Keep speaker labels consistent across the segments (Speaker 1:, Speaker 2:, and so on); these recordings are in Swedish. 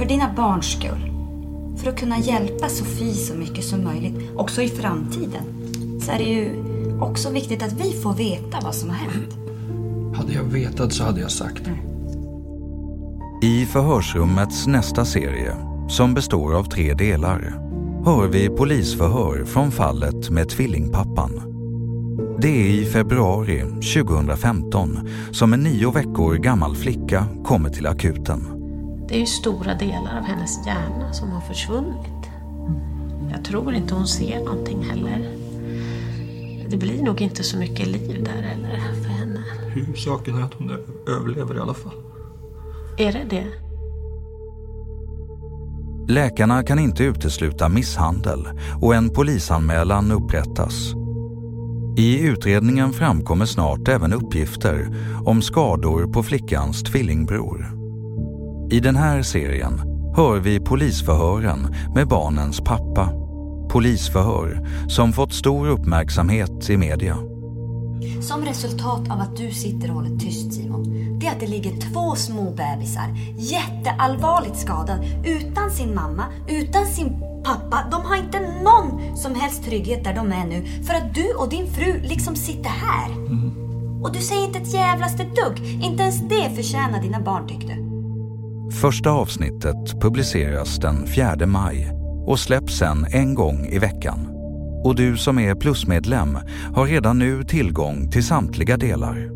Speaker 1: För dina barns skull. För att kunna hjälpa Sofie så mycket som möjligt, också i framtiden. Så är det ju också viktigt att vi får veta vad som har hänt.
Speaker 2: Hade jag vetat så hade jag sagt.
Speaker 3: I förhörsrummets nästa serie, som består av tre delar, hör vi polisförhör från fallet med tvillingpappan. Det är i februari 2015 som en nio veckor gammal flicka kommer till akuten.
Speaker 4: Det är ju stora delar av hennes hjärna som har försvunnit. Jag tror inte hon ser någonting heller. Det blir nog inte så mycket liv där heller för henne.
Speaker 2: Huvudsaken är att hon överlever i alla fall.
Speaker 4: Är det det?
Speaker 3: Läkarna kan inte utesluta misshandel och en polisanmälan upprättas. I utredningen framkommer snart även uppgifter om skador på flickans tvillingbror. I den här serien hör vi polisförhören med barnens pappa. Polisförhör som fått stor uppmärksamhet i media.
Speaker 1: Som resultat av att du sitter och håller tyst Simon, det är att det ligger två små bebisar jätteallvarligt skadade utan sin mamma, utan sin pappa. De har inte någon som helst trygghet där de är nu för att du och din fru liksom sitter här. Och du säger inte ett jävlaste dugg. Inte ens det förtjänar dina barn tyckte du.
Speaker 3: Första avsnittet publiceras den 4 maj och släpps sen en gång i veckan. Och du som är plusmedlem har redan nu tillgång till samtliga delar.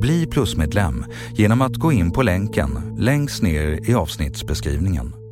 Speaker 3: Bli plusmedlem genom att gå in på länken längst ner i avsnittsbeskrivningen.